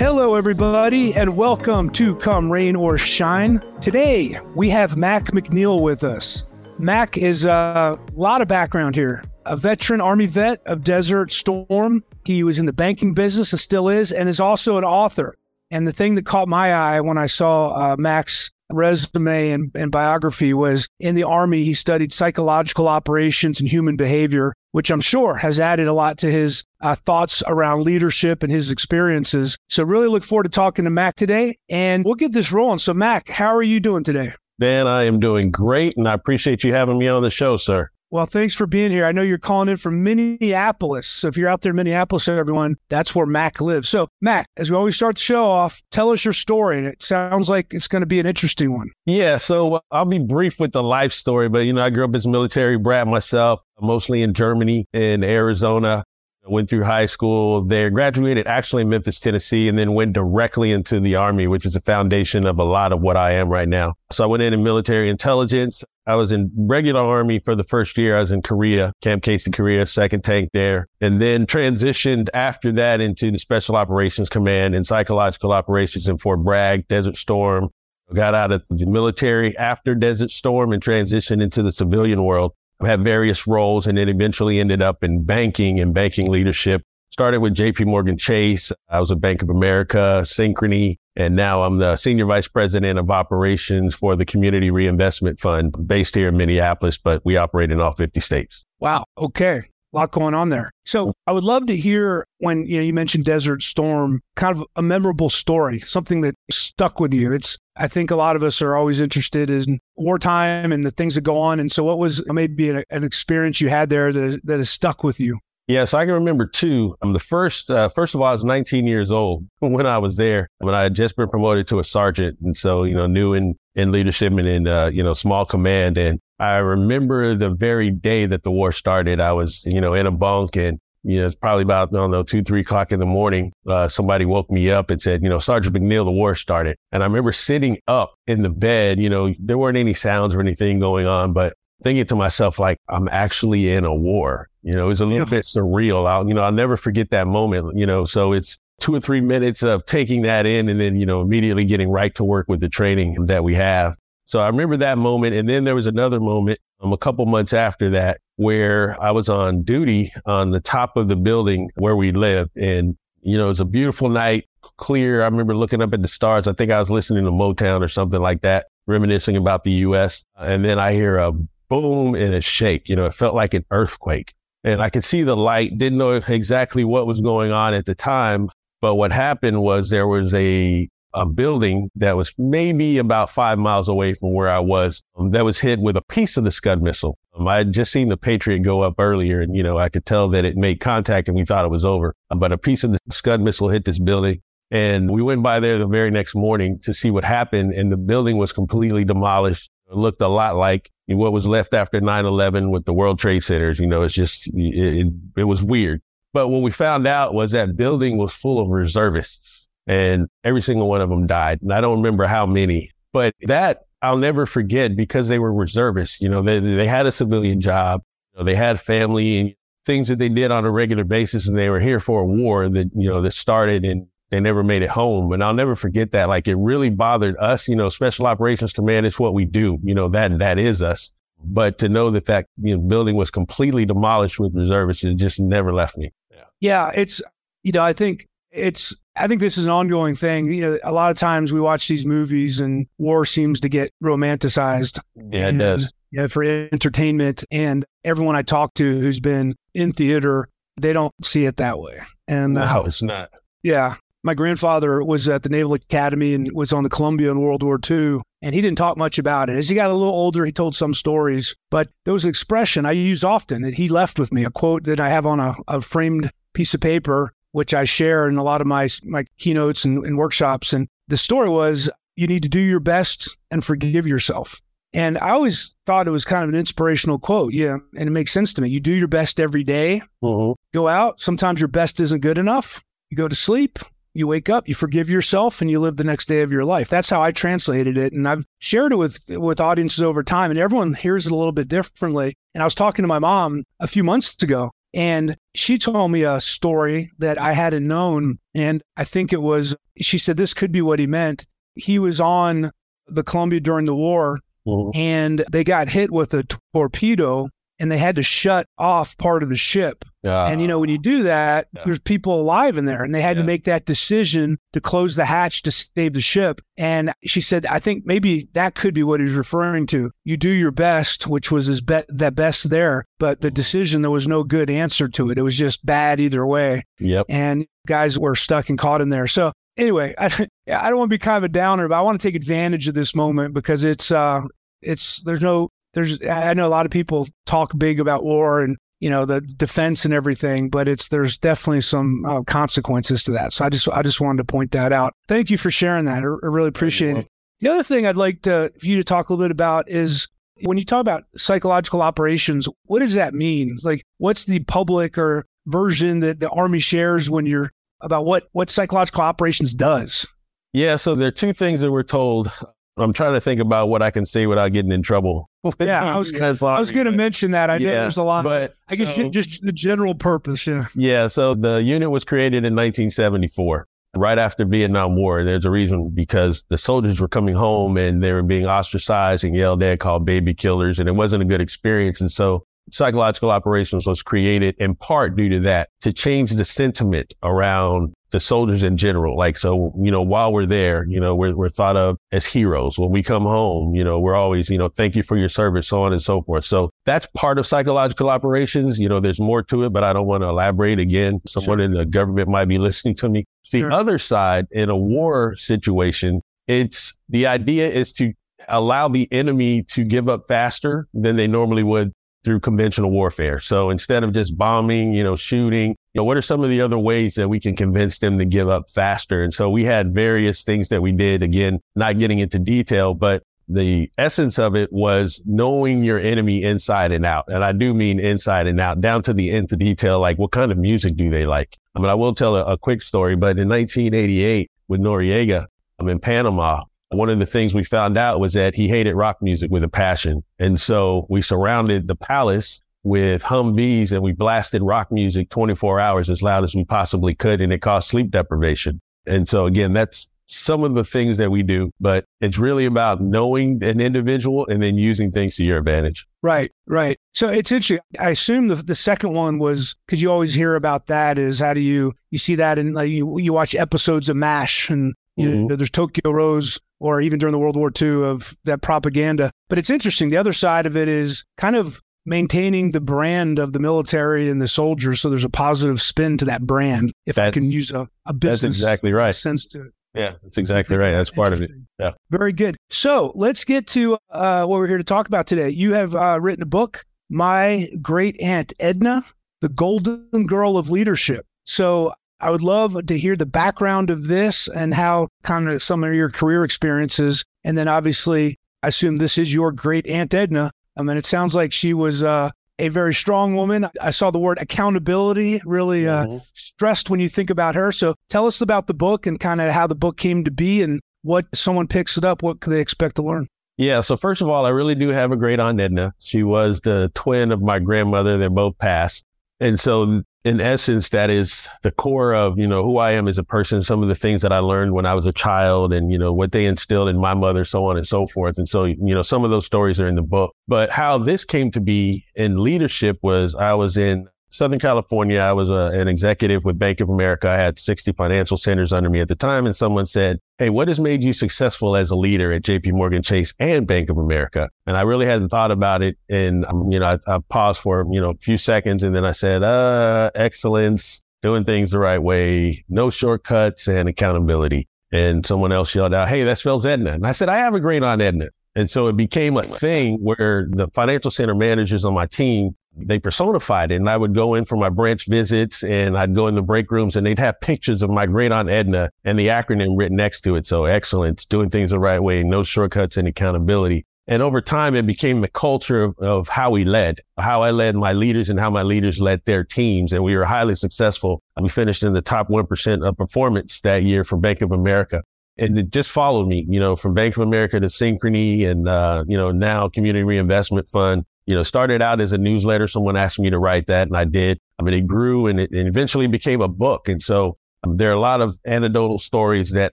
Hello, everybody, and welcome to Come Rain or Shine. Today, we have Mac McNeil with us. Mac is a lot of background here. A veteran Army vet of Desert Storm. He was in the banking business and still is, and is also an author. And the thing that caught my eye when I saw uh, Mac's resume and, and biography was in the Army, he studied psychological operations and human behavior, which I'm sure has added a lot to his uh, thoughts around leadership and his experiences. So, really look forward to talking to Mac today, and we'll get this rolling. So, Mac, how are you doing today? Dan, I am doing great, and I appreciate you having me on the show, sir. Well, thanks for being here. I know you're calling in from Minneapolis. So if you're out there in Minneapolis, everyone, that's where Mac lives. So, Mac, as we always start the show off, tell us your story. And it sounds like it's going to be an interesting one. Yeah. So uh, I'll be brief with the life story, but, you know, I grew up as a military brat myself, mostly in Germany and Arizona. Went through high school there, graduated actually in Memphis, Tennessee, and then went directly into the Army, which is the foundation of a lot of what I am right now. So I went in in military intelligence. I was in regular Army for the first year. I was in Korea, Camp Casey, Korea, second tank there, and then transitioned after that into the Special Operations Command and Psychological Operations in Fort Bragg, Desert Storm. Got out of the military after Desert Storm and transitioned into the civilian world. Had various roles and then eventually ended up in banking and banking leadership. Started with JP Morgan Chase. I was at Bank of America, Synchrony, and now I'm the senior vice president of operations for the Community Reinvestment Fund based here in Minneapolis, but we operate in all 50 states. Wow. Okay. A lot going on there. So I would love to hear when you know you mentioned Desert Storm, kind of a memorable story, something that stuck with you. It's I think a lot of us are always interested in wartime and the things that go on. And so, what was maybe an, an experience you had there that that has stuck with you? Yeah, so I can remember two. Um, the first, uh, first of all, I was 19 years old when I was there, when I had just been promoted to a sergeant, and so you know, new in in leadership and in uh, you know small command. And I remember the very day that the war started. I was you know in a bunk, and you know it's probably about I don't know two three o'clock in the morning. Uh, somebody woke me up and said, you know, Sergeant McNeil, the war started. And I remember sitting up in the bed. You know, there weren't any sounds or anything going on, but thinking to myself like I'm actually in a war. You know, it's a little bit surreal. I'll, you know, I'll never forget that moment. You know, so it's two or three minutes of taking that in and then, you know, immediately getting right to work with the training that we have. So I remember that moment. And then there was another moment um, a couple months after that where I was on duty on the top of the building where we lived. And, you know, it was a beautiful night, clear. I remember looking up at the stars. I think I was listening to Motown or something like that, reminiscing about the US. And then I hear a boom and a shake. You know, it felt like an earthquake. And I could see the light, didn't know exactly what was going on at the time. But what happened was there was a, a building that was maybe about five miles away from where I was um, that was hit with a piece of the Scud missile. Um, I had just seen the Patriot go up earlier and, you know, I could tell that it made contact and we thought it was over. Um, but a piece of the Scud missile hit this building. And we went by there the very next morning to see what happened. And the building was completely demolished. It looked a lot like what was left after 9-11 with the World Trade Centers. You know, it's just, it, it, it was weird. But what we found out was that building was full of reservists and every single one of them died. And I don't remember how many, but that I'll never forget because they were reservists. You know, they, they had a civilian job, you know, they had family and things that they did on a regular basis. And they were here for a war that, you know, that started and they never made it home. And I'll never forget that. Like it really bothered us, you know, special operations command is what we do. You know, that, that is us. But to know that that you know, building was completely demolished with reservists, it just never left me. Yeah. it's you know I think it's I think this is an ongoing thing. You know, a lot of times we watch these movies and war seems to get romanticized. Yeah, it does. Yeah, for entertainment. And everyone I talk to who's been in theater, they don't see it that way. And no, uh, it's not. Yeah, my grandfather was at the Naval Academy and was on the Columbia in World War II, and he didn't talk much about it. As he got a little older, he told some stories, but there was an expression I use often that he left with me, a quote that I have on a, a framed piece of paper, which I share in a lot of my, my keynotes and, and workshops. And the story was, you need to do your best and forgive yourself. And I always thought it was kind of an inspirational quote. Yeah. And it makes sense to me. You do your best every day. Mm-hmm. Go out. Sometimes your best isn't good enough. You go to sleep you wake up, you forgive yourself, and you live the next day of your life. That's how I translated it, and I've shared it with with audiences over time, and everyone hears it a little bit differently. And I was talking to my mom a few months ago, And she told me a story that I hadn't known. And I think it was, she said, this could be what he meant. He was on the Columbia during the war mm-hmm. and they got hit with a torpedo and they had to shut off part of the ship. Uh, and you know, when you do that, yeah. there's people alive in there, and they had yeah. to make that decision to close the hatch to save the ship. And she said, I think maybe that could be what he's referring to. You do your best, which was his bet that best there, but the decision there was no good answer to it. It was just bad either way. Yep. And guys were stuck and caught in there. So anyway, I, I don't want to be kind of a downer, but I want to take advantage of this moment because it's uh, it's there's no there's I know a lot of people talk big about war and you know the defense and everything, but it's there's definitely some uh, consequences to that. So I just I just wanted to point that out. Thank you for sharing that. I, I really appreciate it. The other thing I'd like to for you to talk a little bit about is when you talk about psychological operations. What does that mean? Like, what's the public or version that the Army shares when you're about what what psychological operations does? Yeah, so there are two things that we're told I'm trying to think about what I can say without getting in trouble. yeah, I was I was going to mention that. I yeah, know there's a lot, but I guess so, just the general purpose. Yeah. Yeah. So the unit was created in 1974, right after Vietnam War. There's a reason because the soldiers were coming home and they were being ostracized and yelled at, called baby killers, and it wasn't a good experience. And so psychological operations was created in part due to that to change the sentiment around the soldiers in general. Like, so, you know, while we're there, you know, we're, we're thought of as heroes. When we come home, you know, we're always, you know, thank you for your service, so on and so forth. So that's part of psychological operations. You know, there's more to it, but I don't want to elaborate again. Someone sure. in the government might be listening to me. The sure. other side in a war situation, it's the idea is to allow the enemy to give up faster than they normally would through conventional warfare. So instead of just bombing, you know, shooting, you know, what are some of the other ways that we can convince them to give up faster? And so we had various things that we did. Again, not getting into detail, but the essence of it was knowing your enemy inside and out. And I do mean inside and out, down to the nth detail, like what kind of music do they like? I mean, I will tell a, a quick story, but in 1988 with Noriega, I'm in Panama one of the things we found out was that he hated rock music with a passion. And so we surrounded the palace with Humvees and we blasted rock music 24 hours as loud as we possibly could. And it caused sleep deprivation. And so again, that's some of the things that we do, but it's really about knowing an individual and then using things to your advantage. Right, right. So it's interesting. I assume the, the second one was because you always hear about that is how do you, you see that in like you, you watch episodes of MASH and you mm-hmm. know, there's Tokyo Rose or even during the World War II of that propaganda. But it's interesting. The other side of it is kind of maintaining the brand of the military and the soldiers. So there's a positive spin to that brand. If that's, I can use a, a business that's exactly right. sense to it. Yeah, that's exactly right. That's part of it. Yeah. Very good. So let's get to uh, what we're here to talk about today. You have uh, written a book, My Great Aunt Edna, The Golden Girl of Leadership. So I would love to hear the background of this and how kind of some of your career experiences. And then obviously, I assume this is your great Aunt Edna. I mean, it sounds like she was uh, a very strong woman. I saw the word accountability really uh, mm-hmm. stressed when you think about her. So tell us about the book and kind of how the book came to be and what someone picks it up, what can they expect to learn? Yeah. So first of all, I really do have a great Aunt Edna. She was the twin of my grandmother. They're both passed. And so in essence, that is the core of, you know, who I am as a person, some of the things that I learned when I was a child and, you know, what they instilled in my mother, so on and so forth. And so, you know, some of those stories are in the book. But how this came to be in leadership was I was in Southern California, I was a, uh, an executive with Bank of America. I had 60 financial centers under me at the time. And someone said, Hey, what has made you successful as a leader at JP Morgan Chase and Bank of America? And I really hadn't thought about it. And, um, you know, I, I, paused for, you know, a few seconds and then I said, uh, excellence, doing things the right way, no shortcuts and accountability. And someone else yelled out, Hey, that spells Edna. And I said, I have a great Aunt Edna. And so it became a thing where the financial center managers on my team they personified it. And I would go in for my branch visits and I'd go in the break rooms and they'd have pictures of my great aunt Edna and the acronym written next to it. So excellence, doing things the right way, no shortcuts and accountability. And over time, it became the culture of, of how we led, how I led my leaders and how my leaders led their teams. And we were highly successful. We finished in the top 1% of performance that year for Bank of America and it just followed me, you know, from Bank of America to Synchrony and, uh, you know, now Community Reinvestment Fund you know, started out as a newsletter. Someone asked me to write that and I did. I mean, it grew and it, eventually became a book. And so um, there are a lot of anecdotal stories that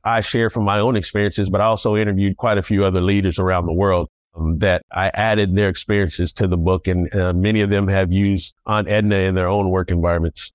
I share from my own experiences, but I also interviewed quite a few other leaders around the world um, that I added their experiences to the book. And uh, many of them have used Aunt Edna in their own work environments.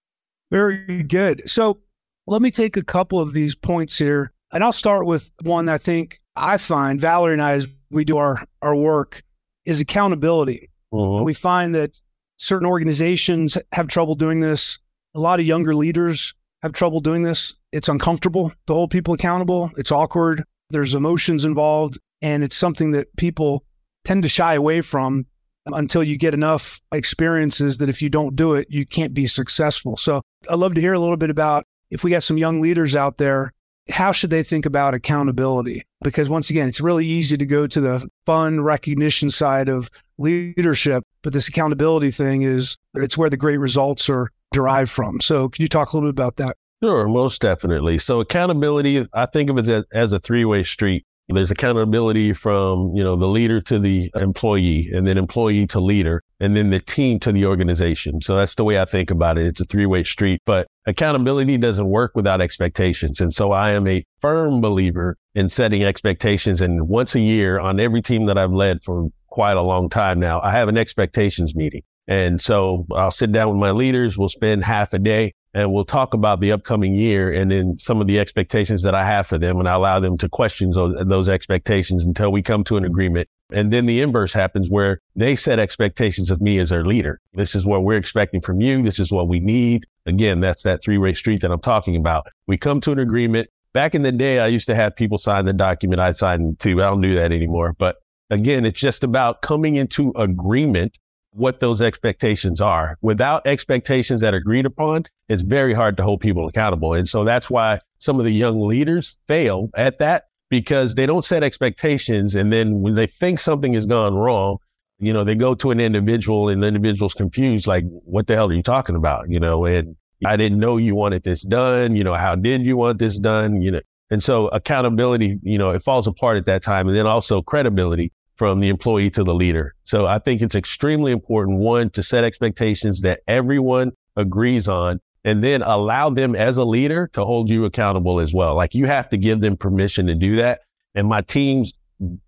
Very good. So let me take a couple of these points here. And I'll start with one I think I find Valerie and I, as we do our, our work, is accountability. Mm-hmm. We find that certain organizations have trouble doing this. A lot of younger leaders have trouble doing this. It's uncomfortable to hold people accountable. It's awkward. There's emotions involved, and it's something that people tend to shy away from until you get enough experiences that if you don't do it, you can't be successful. So I'd love to hear a little bit about if we got some young leaders out there, how should they think about accountability? Because once again, it's really easy to go to the fun recognition side of leadership, but this accountability thing is it's where the great results are derived from. So can you talk a little bit about that? Sure, most definitely. So accountability, I think of it as, as a three-way street. There's accountability from, you know, the leader to the employee and then employee to leader and then the team to the organization. So that's the way I think about it. It's a three-way street, but accountability doesn't work without expectations. And so I am a firm believer in setting expectations. And once a year on every team that I've led for quite a long time now, I have an expectations meeting. And so I'll sit down with my leaders. We'll spend half a day and we'll talk about the upcoming year and then some of the expectations that I have for them. And I allow them to question those, those expectations until we come to an agreement. And then the inverse happens where they set expectations of me as their leader. This is what we're expecting from you. This is what we need. Again, that's that three way street that I'm talking about. We come to an agreement. Back in the day, I used to have people sign the document. I signed too. I don't do that anymore. But again, it's just about coming into agreement what those expectations are. Without expectations that are agreed upon, it's very hard to hold people accountable. And so that's why some of the young leaders fail at that because they don't set expectations. And then when they think something has gone wrong, you know, they go to an individual and the individual's confused, like, what the hell are you talking about? You know, and I didn't know you wanted this done. You know, how did you want this done? You know, and so accountability, you know, it falls apart at that time. And then also credibility from the employee to the leader. So I think it's extremely important, one, to set expectations that everyone agrees on and then allow them as a leader to hold you accountable as well. Like you have to give them permission to do that. And my teams,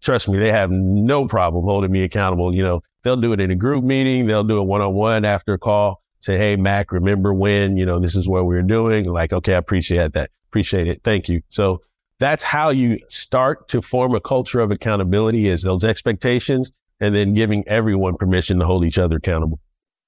trust me, they have no problem holding me accountable. You know, they'll do it in a group meeting. They'll do it one on one after a call. Say, Hey, Mac, remember when, you know, this is what we are doing. Like, okay, I appreciate that. Appreciate it. Thank you. So that's how you start to form a culture of accountability is those expectations and then giving everyone permission to hold each other accountable.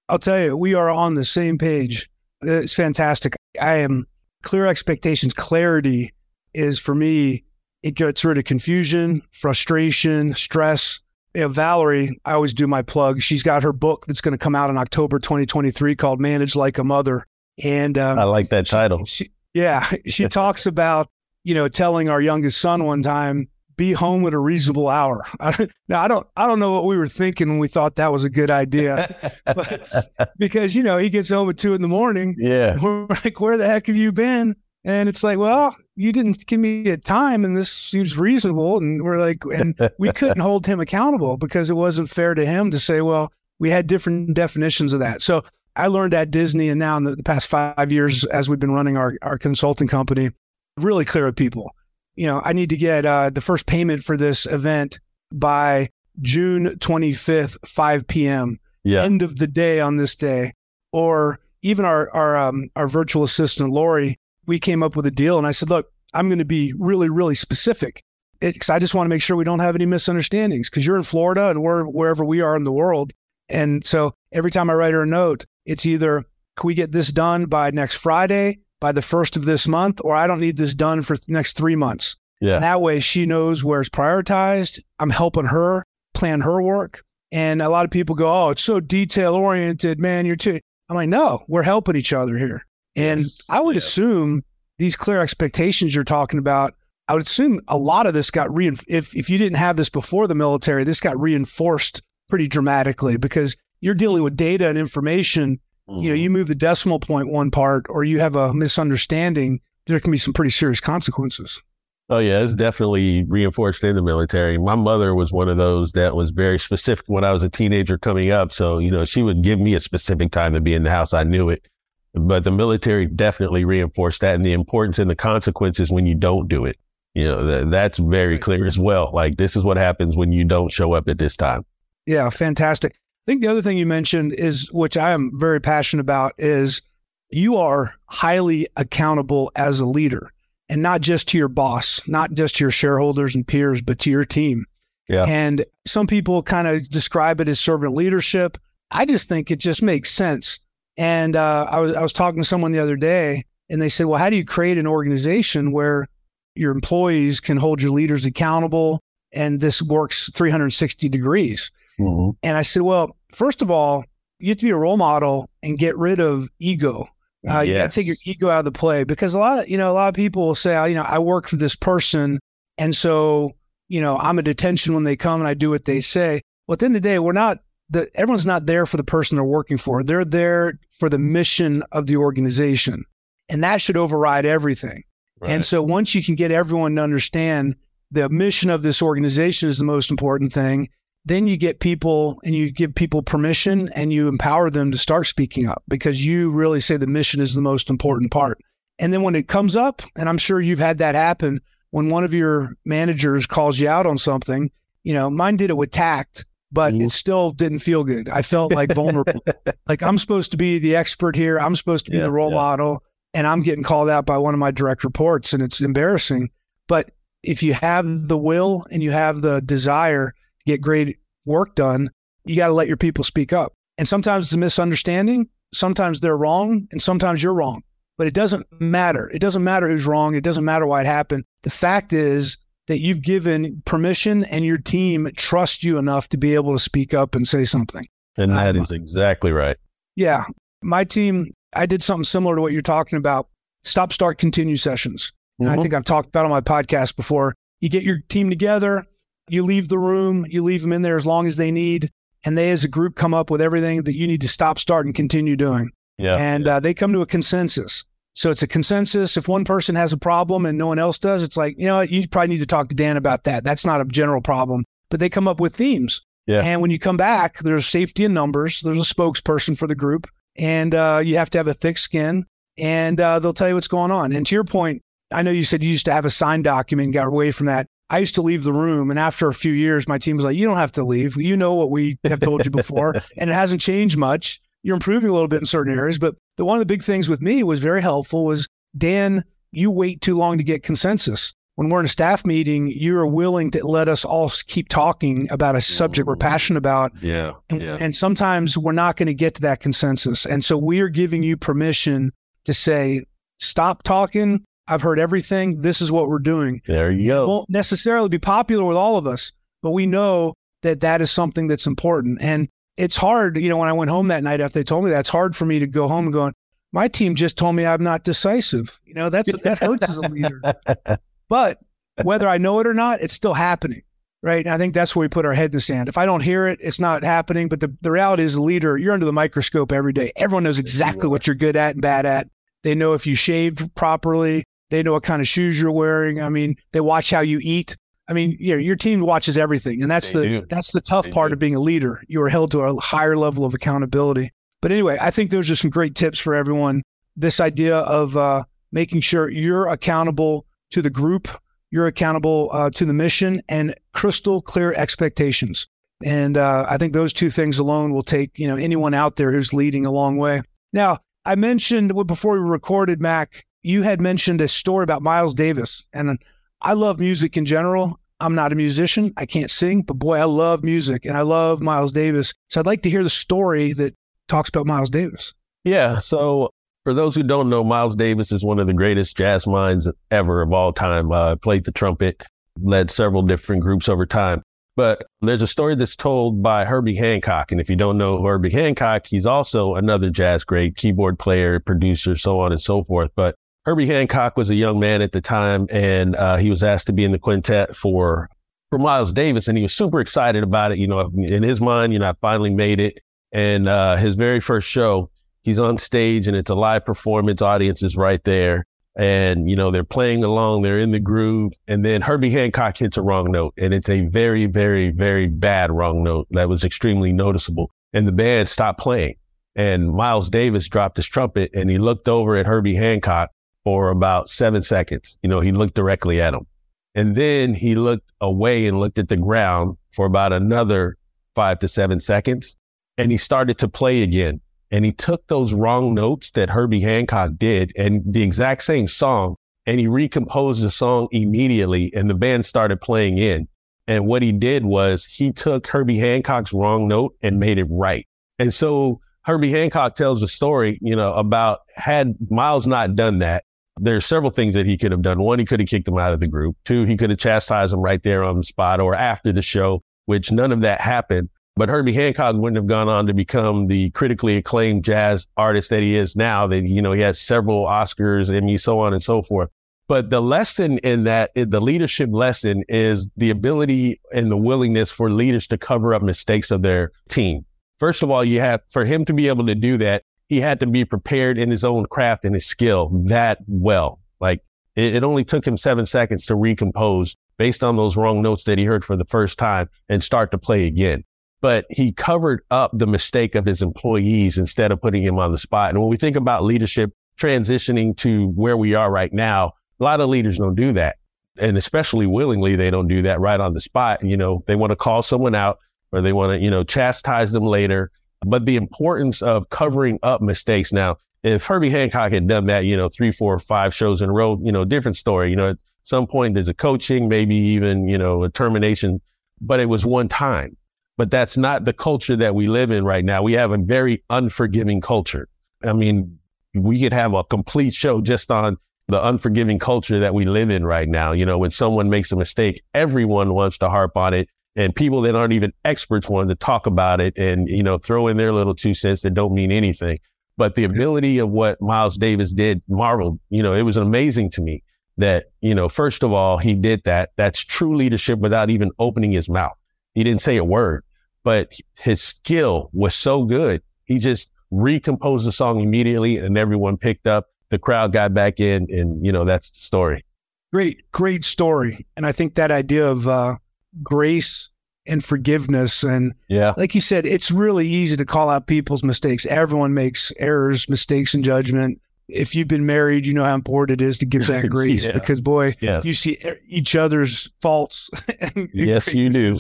I'll tell you, we are on the same page. It's fantastic. I am clear expectations. Clarity is for me, it gets rid of confusion, frustration, stress. You know, Valerie, I always do my plug. She's got her book that's going to come out in October 2023 called Manage Like a Mother. And um, I like that title. She, yeah, she talks about you know, telling our youngest son one time, be home at a reasonable hour. now I don't I don't know what we were thinking when we thought that was a good idea, but, because you know he gets home at two in the morning. Yeah, we're like, where the heck have you been? And it's like, well, you didn't give me a time, and this seems reasonable. And we're like, and we couldn't hold him accountable because it wasn't fair to him to say, well, we had different definitions of that. So I learned at Disney, and now in the, the past five years, as we've been running our our consulting company, really clear with people. You know, I need to get uh, the first payment for this event by June 25th, 5 p.m. Yeah. End of the day on this day. Or even our our um, our virtual assistant Lori, we came up with a deal, and I said, look, I'm going to be really really specific because I just want to make sure we don't have any misunderstandings. Because you're in Florida and we're wherever we are in the world, and so every time I write her a note, it's either can we get this done by next Friday? By the first of this month, or I don't need this done for the next three months. Yeah. And that way she knows where it's prioritized. I'm helping her plan her work. And a lot of people go, Oh, it's so detail oriented, man. You're too. I'm like, no, we're helping each other here. And yes. I would assume these clear expectations you're talking about, I would assume a lot of this got reinforced. If, if you didn't have this before the military, this got reinforced pretty dramatically because you're dealing with data and information Mm-hmm. You know, you move the decimal point one part or you have a misunderstanding, there can be some pretty serious consequences. Oh yeah, it's definitely reinforced in the military. My mother was one of those that was very specific when I was a teenager coming up. So, you know, she would give me a specific time to be in the house. I knew it. But the military definitely reinforced that and the importance and the consequences when you don't do it. You know, th- that's very clear as well. Like this is what happens when you don't show up at this time. Yeah, fantastic. I think the other thing you mentioned is, which I am very passionate about, is you are highly accountable as a leader and not just to your boss, not just to your shareholders and peers, but to your team. Yeah. And some people kind of describe it as servant leadership. I just think it just makes sense. And uh, I was I was talking to someone the other day, and they said, "Well, how do you create an organization where your employees can hold your leaders accountable, and this works 360 degrees?" Mm-hmm. And I said, "Well, first of all, you have to be a role model and get rid of ego. Uh, You got to take your ego out of the play because a lot of you know a lot of people will say, "Oh, you know, I work for this person, and so you know I'm a detention when they come and I do what they say. Well, at the end of the day, we're not. The, everyone's not there for the person they're working for. They're there for the mission of the organization, and that should override everything. And so once you can get everyone to understand the mission of this organization is the most important thing, then you get people and you give people permission and you empower them to start speaking up because you really say the mission is the most important part. And then when it comes up, and I'm sure you've had that happen, when one of your managers calls you out on something, you know, mine did it with tact, but Mhm. it still didn't feel good. I felt like vulnerable. like I'm supposed to be the expert here. I'm supposed to be Yeah, the role yeah. model and I'm getting called out by one of my direct reports and it's embarrassing. But if you have the will and you have the desire get great work done, you got to let your people speak up. And sometimes it's a misunderstanding, sometimes they're wrong, and sometimes you're wrong. But it doesn't matter. It doesn't matter who's wrong. It doesn't matter why it happened. The fact is that you've given permission and your team trust you enough to be able to speak up and say something. And that Um, is exactly right. Yeah. My team, I did something similar to what you're talking about stop, start, continue sessions. And I think I've talked about on my podcast before. You get your team together, you leave the room, you leave them in there as long as they need, and they as a group come up with everything that you need to stop, start, and continue doing. yeah. And uh, they come to a consensus. So it's a consensus. If one person has a problem and no one else does, it's like, you know you probably need to talk to Dan about that. That's not a general problem. But they come up with themes. Yeah. And when you come back, there's safety in numbers, there's a spokesperson for the group, and uh, you have to have a thick skin, and uh, they'll tell you what's going on. And to your point, I know you said you used to have a signed document and got away from that. I used to leave the room, and after a few years, my team was like, "You don't have to leave. You know what we have told you before, and it hasn't changed much. You're improving a little bit in certain areas, but the one of the big things with me was very helpful was Dan. You wait too long to get consensus. When we're in a staff meeting, you are willing to let us all keep talking about a subject we're passionate about, yeah. and, Yeah. and sometimes we're not going to get to that consensus. And so we're giving you permission to say, stop talking. I've heard everything. This is what we're doing. There you It go. won't necessarily be popular with all of us, but we know that that is something that's important. And it's hard, you know, when I went home that night after they told me that, it's hard for me to go home and going, my team just told me I'm not decisive. You know, that's that hurts as a leader. But whether I know it or not, it's still happening. Right. And I think that's where we put our head in the sand. If I don't hear it, it's not happening. But the, the reality is, a leader, you're under the microscope every day. Everyone knows exactly what you're good at and bad at. They know if you shaved properly. They know what kind of shoes you're wearing. I mean, they watch how you eat. I mean, you know, your team watches everything, and that's They the do. that's the tough They part do. of being a leader. You are held to a higher level of accountability. But anyway, I think those are some great tips for everyone. This idea of uh, making sure you're accountable to the group, you're accountable uh, to the mission, and crystal clear expectations. And uh, I think those two things alone will take you know anyone out there who's leading a long way. Now, I mentioned before we recorded, Mac, you had mentioned a story about Miles Davis, and I love music in general. I'm not a musician. I can't sing, but boy, I love music and I love Miles Davis. So I'd like to hear the story that talks about Miles Davis. Yeah. So for those who don't know, Miles Davis is one of the greatest jazz minds ever of all time. Uh, played the trumpet, led several different groups over time. But there's a story that's told by Herbie Hancock. And if you don't know Herbie Hancock, he's also another jazz great keyboard player, producer, so on and so forth. But Herbie Hancock was a young man at the time, and uh, he was asked to be in the quintet for for Miles Davis, and he was super excited about it. You know, in his mind, you know, I finally made it. And uh, his very first show, he's on stage, and it's a live performance. Audience is right there, and you know they're playing along, they're in the groove, and then Herbie Hancock hits a wrong note, and it's a very, very, very bad wrong note that was extremely noticeable, and the band stopped playing. and Miles Davis dropped his trumpet and he looked over at Herbie Hancock for about seven seconds. You know, he looked directly at him. And then he looked away and looked at the ground for about another five to seven seconds. And he started to play again. And he took those wrong notes that Herbie Hancock did and the exact same song and he recomposed the song immediately and the band started playing in. And what he did was he took Herbie Hancock's wrong note and made it right. And so Herbie Hancock tells a story, you know, about had Miles not done that, there's several things that he could have done. One, he could have kicked him out of the group. Two, he could have chastised him right there on the spot or after the show, which none of that happened. But Herbie Hancock wouldn't have gone on to become the critically acclaimed jazz artist that he is now. That, you know, he has several Oscars, Emmy, so on and so forth. But the lesson in that, the leadership lesson is the ability and the willingness for leaders to cover up mistakes of their team. First of all, you have, for him to be able to do that, he had to be prepared in his own craft and his skill that well. Like it, it only took him seven seconds to recompose based on those wrong notes that he heard for the first time and start to play again. But he covered up the mistake of his employees instead of putting him on the spot. And when we think about leadership transitioning to where we are right now, a lot of leaders don't do that. And especially willingly, they don't do that right on the spot. You know, they want to call someone out or they want to, you know, chastise them later. But the importance of covering up mistakes. Now, if Herbie Hancock had done that, you know, three, four, five shows in a row, you know, different story. You know, at some point there's a coaching, maybe even, you know, a termination, but it was one time. But that's not the culture that we live in right now. We have a very unforgiving culture. I mean, we could have a complete show just on the unforgiving culture that we live in right now. You know, when someone makes a mistake, everyone wants to harp on it. And people that aren't even experts want to talk about it and, you know, throw in their little two cents that don't mean anything. But the ability of what Miles Davis did marveled, you know, it was amazing to me that, you know, first of all, he did that. That's true leadership without even opening his mouth. He didn't say a word, but his skill was so good. He just recomposed the song immediately and everyone picked up the crowd got back in, and you know that's the story. Great, great story, and I think that idea of uh, grace and forgiveness, and yeah, like you said, it's really easy to call out people's mistakes. Everyone makes errors, mistakes in judgment. If you've been married, you know how important it is to give that grace yeah. because boy, yes. you see each other's faults. yes, you do.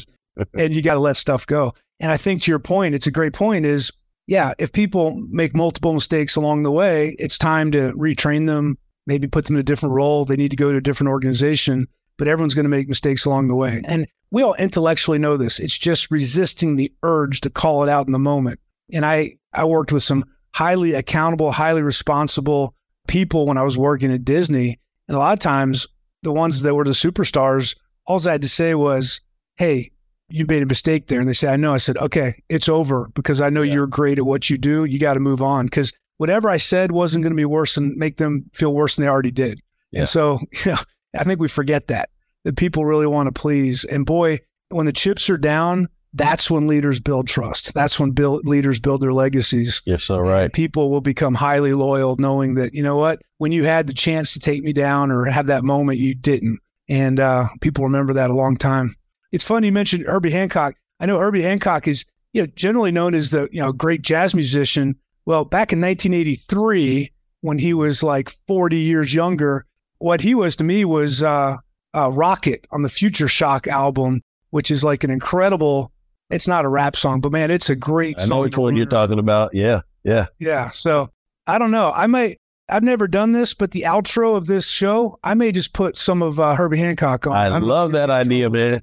and you got to let stuff go. And I think to your point, it's a great point is yeah, if people make multiple mistakes along the way, it's time to retrain them, maybe put them in a different role. They need to go to a different organization, but everyone's going to make mistakes along the way. And we all intellectually know this. It's just resisting the urge to call it out in the moment. And I, I worked with some highly accountable, highly responsible people when I was working at Disney. And a lot of times, the ones that were the superstars, all I had to say was, Hey, you made a mistake there. And they say, I know. I said, okay, it's over because I know yeah. you're great at what you do. You got to move on because whatever I said wasn't going to be worse and make them feel worse than they already did. Yeah. And so, you know, I think we forget that, that people really want to please. And boy, when the chips are down, that's when leaders build trust. That's when build, leaders build their legacies. Yes, so right. People will become highly loyal, knowing that you know what, when you had the chance to take me down or have that moment, you didn't, and uh, people remember that a long time. It's funny you mentioned Herbie Hancock. I know Herbie Hancock is you know generally known as the you know great jazz musician. Well, back in 1983, when he was like 40 years younger, what he was to me was uh, uh, Rockit on the Future Shock album, which is like an incredible. It's not a rap song, but man, it's a great. I know which one you're talking about. Yeah, yeah, yeah. So I don't know. I might. I've never done this, but the outro of this show, I may just put some of uh, Herbie Hancock on. I I'm love that idea, man.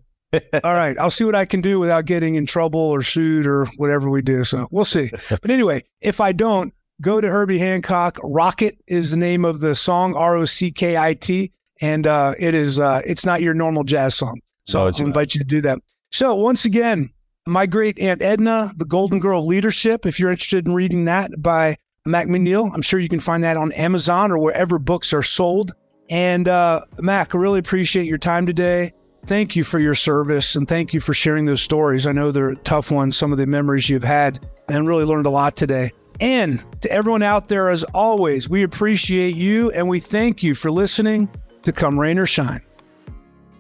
All right. I'll see what I can do without getting in trouble or sued or whatever we do. So we'll see. But anyway, if I don't, go to Herbie Hancock. Rockit is the name of the song, R O C K I T. And uh, it is, uh, it's not your normal jazz song. So no, I'll invite you to do that. So once again, my great Aunt Edna, The Golden Girl of Leadership. If you're interested in reading that by Mac McNeil, I'm sure you can find that on Amazon or wherever books are sold. And uh, Mac, I really appreciate your time today thank you for your service and thank you for sharing those stories. I know they're tough ones, some of the memories you've had, and really learned a lot today. And to everyone out there, as always, we appreciate you and we thank you for listening to Come Rain or Shine.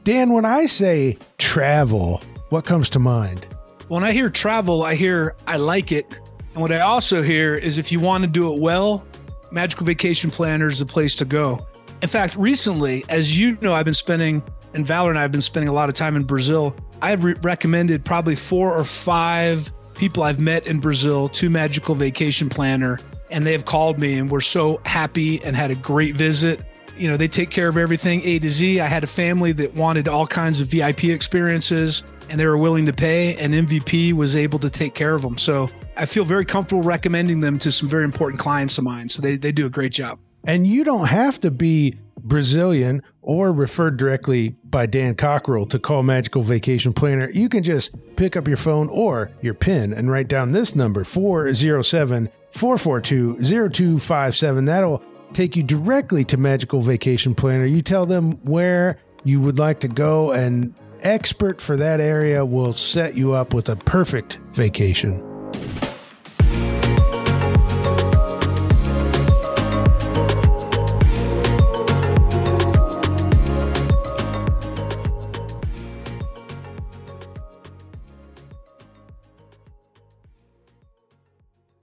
Dan, when I say travel, what comes to mind? When I hear travel, I hear I like it And what I also hear is if you want to do it well, Magical Vacation Planner is the place to go. In fact, recently, as you know, I've been spending, and Valerie and I have been spending a lot of time in Brazil. I've re- recommended probably four or five people I've met in Brazil to Magical Vacation Planner, and they have called me, and we're so happy and had a great visit. You know, they take care of everything A to Z. I had a family that wanted all kinds of VIP experiences, and they were willing to pay, and MVP was able to take care of them. So I feel very comfortable recommending them to some very important clients of mine. So they, they do a great job. And you don't have to be Brazilian or referred directly by Dan Cockerell to call Magical Vacation Planner. You can just pick up your phone or your pen and write down this number 407 442 0257. That'll take you directly to Magical Vacation Planner. You tell them where you would like to go, and expert for that area will set you up with a perfect vacation.